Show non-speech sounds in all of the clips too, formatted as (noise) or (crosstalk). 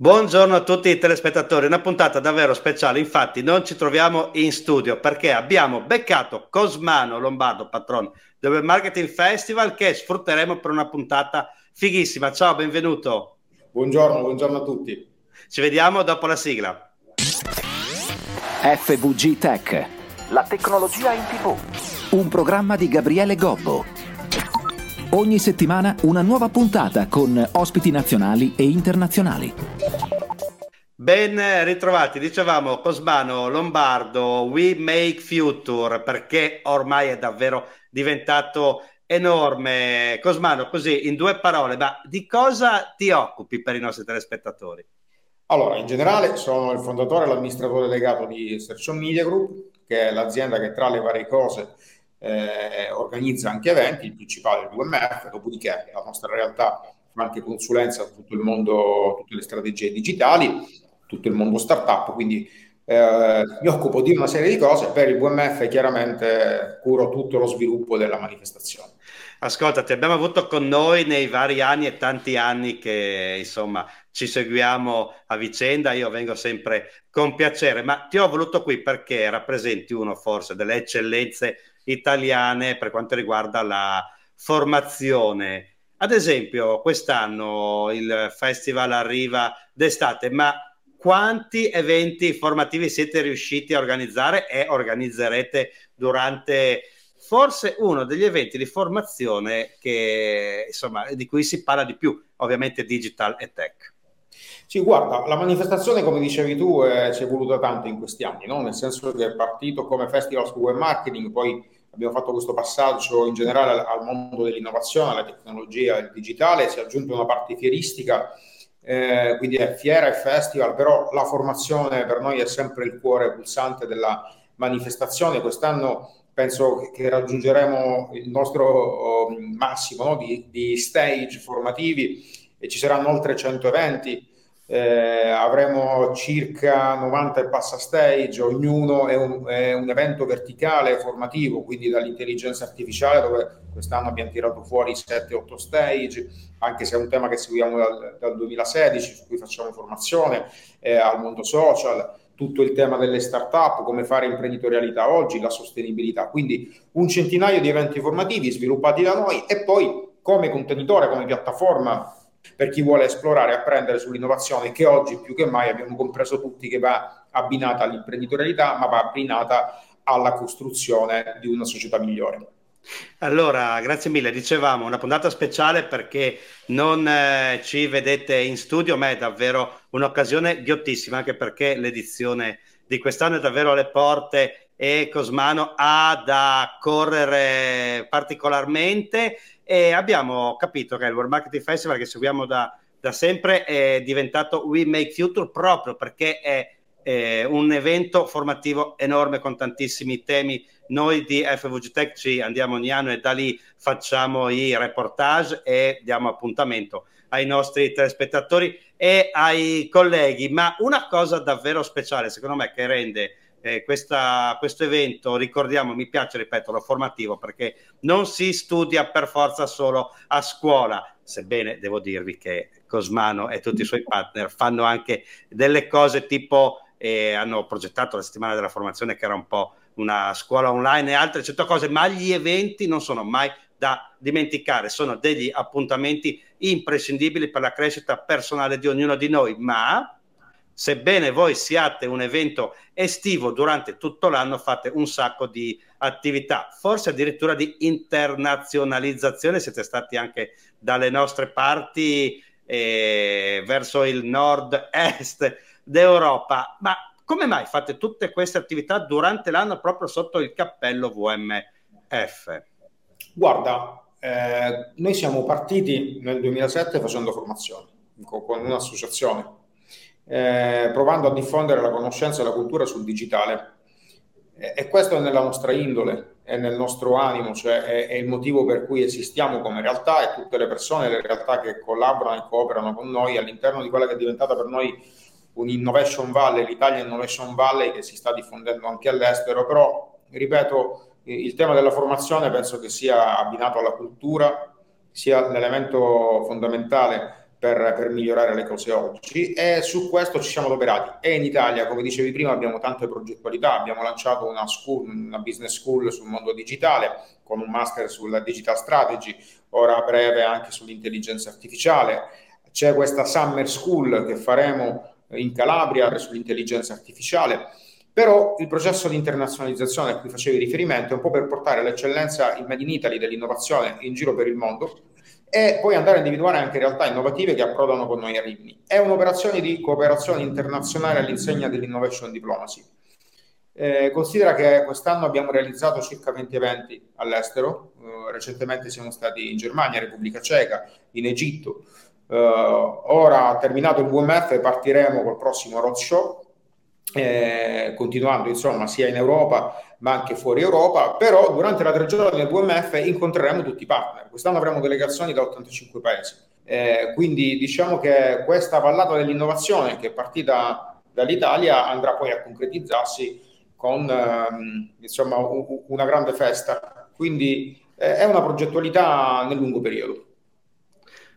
Buongiorno a tutti i telespettatori, una puntata davvero speciale, infatti non ci troviamo in studio perché abbiamo beccato Cosmano Lombardo, patrono del Web Marketing Festival che sfrutteremo per una puntata fighissima. Ciao, benvenuto. Buongiorno, buongiorno a tutti. Ci vediamo dopo la sigla. FVG Tech, la tecnologia in tv. Un programma di Gabriele Gobbo. Ogni settimana una nuova puntata con ospiti nazionali e internazionali. Ben ritrovati, dicevamo Cosmano Lombardo, We Make Future, perché ormai è davvero diventato enorme. Cosmano, così in due parole, ma di cosa ti occupi per i nostri telespettatori? Allora, in generale sono il fondatore e l'amministratore delegato di Search Media Group, che è l'azienda che tra le varie cose eh, organizza anche eventi, il principale è il WMF, dopodiché la nostra realtà fa anche consulenza su tutto il mondo, tutte le strategie digitali, tutto il mondo startup, quindi eh, mi occupo di una serie di cose, per il WMF chiaramente curo tutto lo sviluppo della manifestazione. Ascolta, ti abbiamo avuto con noi nei vari anni e tanti anni che insomma ci seguiamo a vicenda, io vengo sempre con piacere, ma ti ho voluto qui perché rappresenti uno forse delle eccellenze italiane per quanto riguarda la formazione. Ad esempio, quest'anno il festival arriva d'estate, ma quanti eventi formativi siete riusciti a organizzare e organizzerete durante forse uno degli eventi di formazione che, insomma, di cui si parla di più, ovviamente digital e tech? Sì, guarda, la manifestazione, come dicevi tu, eh, ci è voluta tanto in questi anni, no? nel senso che è partito come festival su web marketing, poi abbiamo fatto questo passaggio in generale al mondo dell'innovazione, alla tecnologia, al digitale, si è aggiunta una parte fieristica, eh, quindi è fiera e festival, però la formazione per noi è sempre il cuore pulsante della manifestazione. Quest'anno penso che raggiungeremo il nostro um, massimo no, di, di stage formativi e ci saranno oltre 100 eventi eh, avremo circa 90 e passa stage, ognuno è un, è un, evento verticale formativo, quindi dall'intelligenza artificiale dove quest'anno abbiamo tirato fuori 7-8 stage, anche se è un tema che seguiamo dal, dal 2016, su cui facciamo formazione, eh, al mondo social, tutto il tema delle start-up, come fare imprenditorialità oggi, la sostenibilità. Quindi un centinaio di eventi formativi sviluppati da noi e poi come contenitore, come piattaforma per chi vuole esplorare e apprendere sull'innovazione che oggi più che mai abbiamo compreso tutti che va abbinata all'imprenditorialità, ma va abbinata alla costruzione di una società migliore. Allora, grazie mille. Dicevamo una puntata speciale perché non eh, ci vedete in studio, ma è davvero un'occasione ghiottissima, anche perché l'edizione di quest'anno è davvero alle porte e Cosmano ha da correre particolarmente e abbiamo capito che il World Marketing Festival che seguiamo da, da sempre è diventato We Make Future proprio perché è eh, un evento formativo enorme con tantissimi temi. Noi di FVG Tech ci andiamo ogni anno e da lì facciamo i reportage e diamo appuntamento ai nostri telespettatori e ai colleghi. Ma una cosa davvero speciale, secondo me, che rende eh, questa, questo evento, ricordiamo, mi piace ripeterlo, formativo perché non si studia per forza solo a scuola, sebbene devo dirvi che Cosmano e tutti i suoi partner fanno anche delle cose tipo eh, hanno progettato la settimana della formazione che era un po' una scuola online e altre cento cose, ma gli eventi non sono mai da dimenticare, sono degli appuntamenti imprescindibili per la crescita personale di ognuno di noi, ma sebbene voi siate un evento estivo durante tutto l'anno, fate un sacco di attività, forse addirittura di internazionalizzazione, siete stati anche dalle nostre parti eh, verso il nord-est d'Europa, ma come mai fate tutte queste attività durante l'anno proprio sotto il cappello VMF? Guarda, eh, noi siamo partiti nel 2007 facendo formazione con un'associazione eh, provando a diffondere la conoscenza e la cultura sul digitale. E, e questo è nella nostra indole, è nel nostro animo, cioè è, è, il motivo per cui esistiamo come realtà e tutte le persone, le realtà che collaborano e cooperano con noi all'interno di quella che è diventata per noi un Innovation Valley, l'Italia Innovation Valley che si sta diffondendo anche all'estero, però ripeto, il tema della formazione penso che sia abbinato alla cultura, sia l'elemento fondamentale per, per, migliorare le cose oggi e su questo ci siamo adoperati. E in Italia, come dicevi prima, abbiamo tante progettualità, abbiamo lanciato una, school, una business school sul mondo digitale con un master sulla digital strategy, ora a breve anche sull'intelligenza artificiale. C'è questa summer school che faremo in Calabria sull'intelligenza artificiale. Però il processo di internazionalizzazione a cui facevi riferimento è un po' per portare l'eccellenza in Made in Italy dell'innovazione in giro per il mondo e poi andare a individuare anche realtà innovative che approdano con noi a Rimini. È un'operazione di cooperazione internazionale all'insegna dell'innovation diplomacy. Eh, considera che quest'anno abbiamo realizzato circa 20 eventi all'estero, eh, recentemente siamo stati in Germania, Repubblica Ceca, in Egitto. Eh, ora, terminato il WMF, partiremo col prossimo roadshow, eh, continuando insomma sia in Europa ma anche fuori Europa, però durante la giorni del WMF incontreremo tutti i partner. Quest'anno avremo delegazioni da 85 paesi. Eh, quindi diciamo che questa vallata dell'innovazione che è partita dall'Italia andrà poi a concretizzarsi con ehm, insomma u- una grande festa. Quindi eh, è una progettualità nel lungo periodo.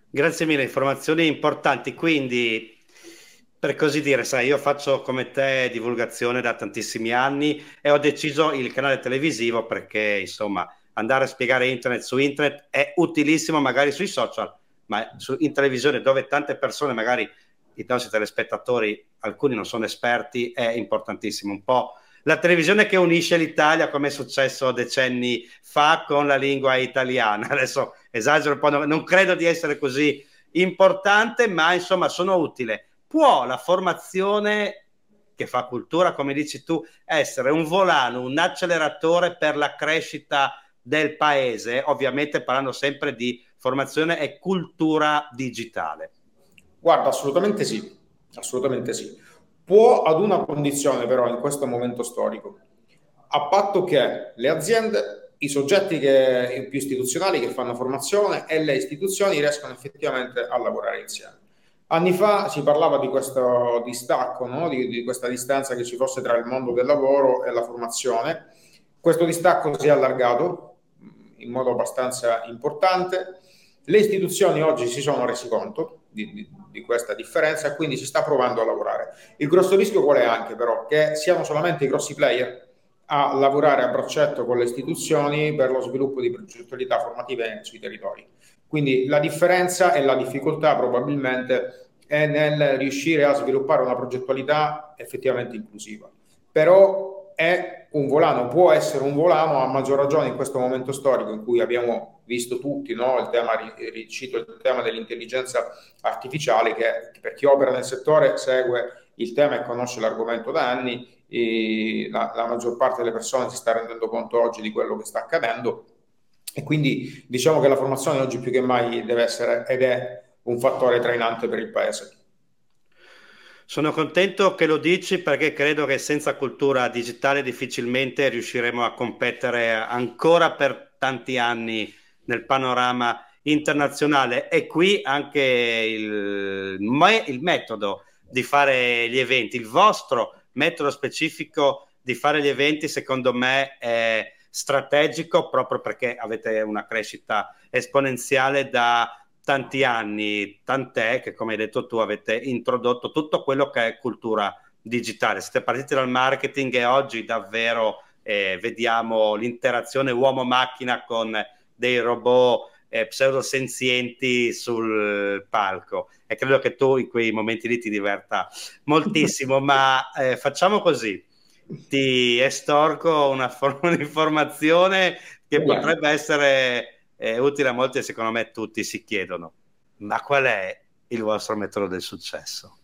Grazie mille, informazioni importanti. Quindi per così dire, sai, io faccio come te divulgazione da tantissimi anni e ho deciso il canale televisivo perché, insomma, andare a spiegare internet su internet è utilissimo magari sui social, ma su, in televisione dove tante persone, magari i nostri telespettatori, alcuni non sono esperti, è importantissimo. Un po' la televisione che unisce l'Italia, come è successo decenni fa con la lingua italiana. (laughs) Adesso esagero un po', non credo di essere così importante, ma insomma sono utile può la formazione che fa cultura, come dici tu, essere un volano, un acceleratore per la crescita del paese, ovviamente parlando sempre di formazione e cultura digitale? Guarda, assolutamente sì, assolutamente sì. Può ad una condizione però in questo momento storico, a patto che le aziende, i soggetti che, più istituzionali che fanno formazione e le istituzioni riescano effettivamente a lavorare insieme. Anni fa si parlava di questo distacco, no? di, di, questa distanza che ci fosse tra il mondo del lavoro e la formazione. Questo distacco si è allargato in modo abbastanza importante. Le istituzioni oggi si sono resi conto di, di, di, questa differenza e quindi si sta provando a lavorare. Il grosso rischio qual è anche però? Che siano solamente i grossi player a lavorare a braccetto con le istituzioni per lo sviluppo di progettualità formative sui territori. Quindi la differenza e la difficoltà probabilmente è nel riuscire a sviluppare una progettualità effettivamente inclusiva. Però è un volano, può essere un volano a maggior ragione in questo momento storico in cui abbiamo visto tutti no, il tema, cito il tema dell'intelligenza artificiale che per chi opera nel settore segue il tema e conosce l'argomento da anni, la, la maggior parte delle persone si sta rendendo conto oggi di quello che sta accadendo e quindi diciamo che la formazione oggi più che mai deve essere ed è un fattore trainante per il paese. Sono contento che lo dici perché credo che senza cultura digitale difficilmente riusciremo a competere ancora per tanti anni nel panorama internazionale e qui anche il, il metodo di fare gli eventi, il vostro metodo specifico di fare gli eventi secondo me è strategico proprio perché avete una crescita esponenziale da tanti anni, tant'è che come hai detto tu avete introdotto tutto quello che è cultura digitale. Siete partiti dal marketing e oggi davvero eh, vediamo l'interazione uomo-macchina con dei robot eh, pseudosenzienti sul palco e credo che tu in quei momenti lì ti diverta moltissimo, (laughs) ma eh, facciamo così ti estorco una forma di informazione che potrebbe essere eh, utile a molti e secondo me tutti si chiedono. Ma qual è il vostro metodo del successo?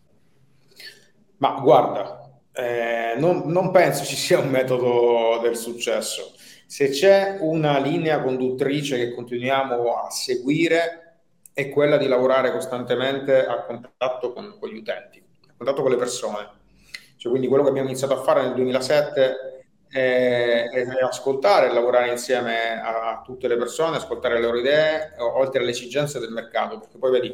Ma guarda, eh, non, non penso ci sia un metodo del successo. Se c'è una linea conduttrice che continuiamo a seguire è quella di lavorare costantemente a contatto con, con gli utenti, a contatto con le persone cioè, quindi quello che abbiamo iniziato a fare nel 2007 è, è ascoltare lavorare insieme a tutte le persone, ascoltare le loro idee, oltre alle esigenze del mercato, perché poi vedi,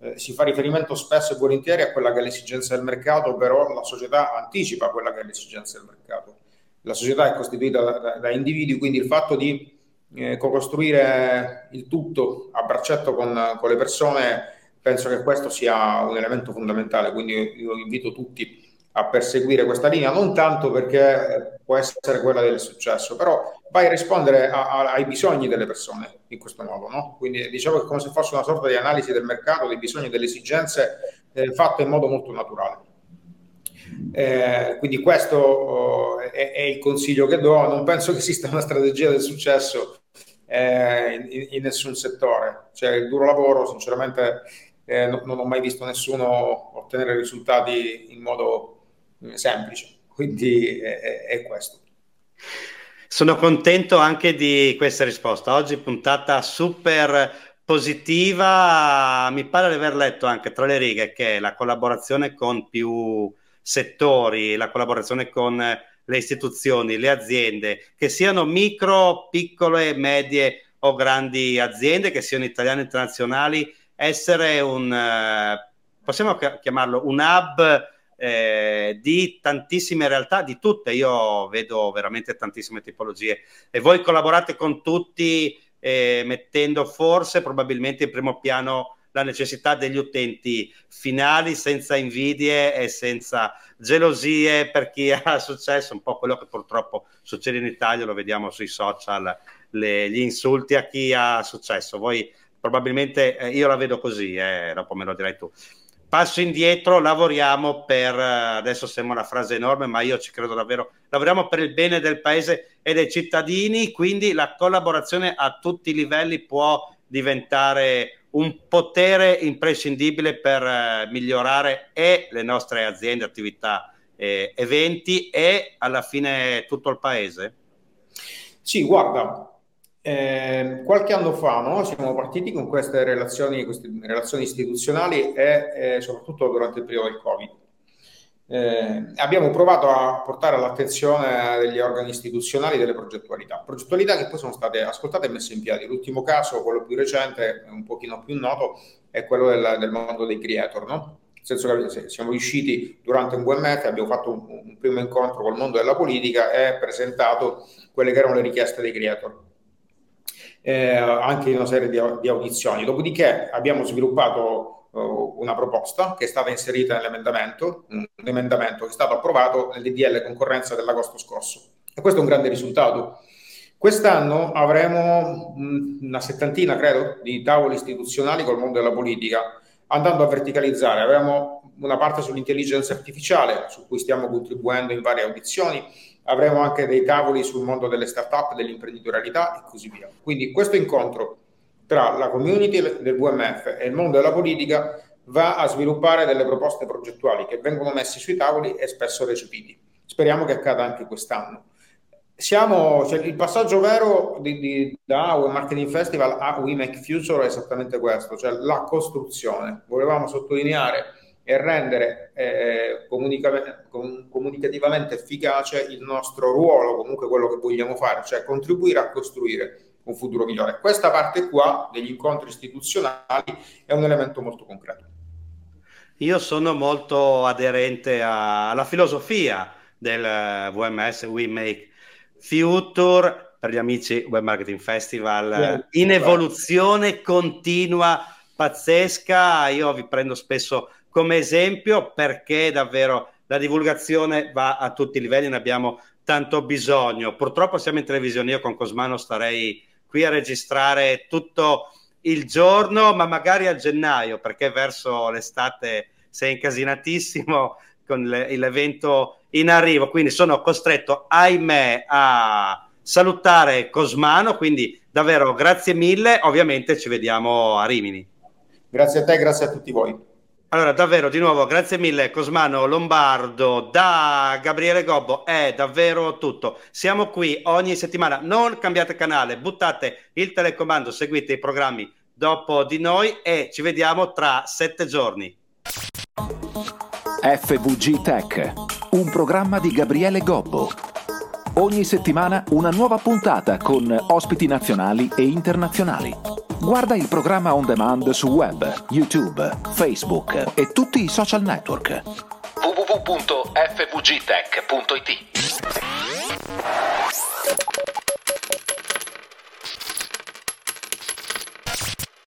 eh, si fa riferimento spesso e volentieri a quella che è l'esigenza del mercato, però la società anticipa quella che è l'esigenza del mercato. La società è costituita da, da, da individui, quindi il fatto di eh, co-costruire il tutto a braccetto con, con le persone penso che questo sia un elemento fondamentale, quindi io invito tutti a perseguire questa linea, non tanto perché può essere quella del successo, però vai a rispondere a, a, ai bisogni delle persone in questo modo. No? Quindi diciamo che è come se fosse una sorta di analisi del mercato, dei bisogni, delle esigenze eh, fatto in modo molto naturale. Eh, quindi questo oh, è, è, il consiglio che do, non penso che esista una strategia del successo eh, in, in, nessun settore, cioè il duro lavoro sinceramente eh, non, non, ho mai visto nessuno ottenere risultati in modo semplice, quindi è, è questo. Sono contento anche di questa risposta. Oggi puntata super positiva. Mi pare di aver letto anche tra le righe che la collaborazione con più settori, la collaborazione con le istituzioni, le aziende, che siano micro, piccole, medie o grandi aziende, che siano italiane o internazionali, essere un, eh, possiamo chiamarlo un hub eh, di tantissime realtà, di tutte, io vedo veramente tantissime tipologie. E voi collaborate con tutti eh, mettendo forse probabilmente in primo piano la necessità degli utenti finali senza invidie e senza gelosie per chi (laughs) ha successo, un po' quello che purtroppo succede in Italia, lo vediamo sui social, le, gli insulti a chi ha successo. Voi probabilmente, eh, io la vedo così, eh, dopo me lo dirai tu passo indietro, lavoriamo per, eh, adesso sembra una frase enorme, ma io ci credo davvero, lavoriamo per il bene del paese e dei cittadini, quindi la collaborazione a tutti i livelli può diventare un potere imprescindibile per eh, migliorare e le nostre aziende, attività, eh, eventi e alla fine tutto il paese? Sì, guarda, eh, qualche anno fa no, siamo partiti con queste relazioni, queste relazioni istituzionali e eh, soprattutto durante il periodo del Covid. Eh, abbiamo provato a portare all'attenzione degli organi istituzionali delle progettualità, progettualità che poi sono state ascoltate e messe in piedi. L'ultimo caso, quello più recente, un pochino più noto, è quello del, del mondo dei creator, no? nel senso che siamo riusciti durante un WMF, abbiamo fatto un, un primo incontro col mondo della politica e presentato quelle che erano le richieste dei creator eh, anche in una serie di, di, audizioni. Dopodiché abbiamo sviluppato uh, una proposta che è stata inserita nell'emendamento, un emendamento che è stato approvato nell'IDL concorrenza dell'agosto scorso. E questo è un grande risultato. Quest'anno avremo una settantina, credo, di tavoli istituzionali col mondo della politica, andando a verticalizzare. Avremo una parte sull'intelligenza artificiale, su cui stiamo contribuendo in varie audizioni, avremo anche dei tavoli sul mondo delle start-up, dell'imprenditorialità e così via. Quindi questo incontro tra la community del VMF e il mondo della politica va a sviluppare delle proposte progettuali che vengono messe sui tavoli e spesso recepiti. Speriamo che accada anche quest'anno. Siamo, cioè, il passaggio vero di, di, da Web Marketing Festival a We Make Future è esattamente questo, cioè la costruzione. Volevamo sottolineare e rendere eh, comunica- comunicativamente efficace il nostro ruolo, comunque quello che vogliamo fare, cioè contribuire a costruire un futuro migliore. Questa parte qua degli incontri istituzionali è un elemento molto concreto. Io sono molto aderente a, alla filosofia del VMS We Make Future per gli amici Web Marketing Festival yeah, in evoluzione continua pazzesca. Io vi prendo spesso come esempio perché davvero la divulgazione va a tutti i livelli, ne abbiamo tanto bisogno. Purtroppo siamo in televisione, io con Cosmano starei qui a registrare tutto il giorno, ma magari a gennaio, perché verso l'estate sei incasinatissimo (laughs) con le, l'evento in arrivo, quindi sono costretto, ahimè, a salutare Cosmano, quindi davvero grazie mille, ovviamente ci vediamo a Rimini. Grazie a te, grazie a tutti voi. Allora, davvero, di nuovo, grazie mille Cosmano Lombardo, da Gabriele Gobbo, è davvero tutto. Siamo qui ogni settimana, non cambiate canale, buttate il telecomando, seguite i programmi dopo di noi e ci vediamo tra sette giorni. FVG Tech, un programma di Gabriele Gobbo. Ogni settimana una nuova puntata con ospiti nazionali e internazionali. Guarda il programma on demand su web, YouTube, Facebook e tutti i social network. www.fvgtech.it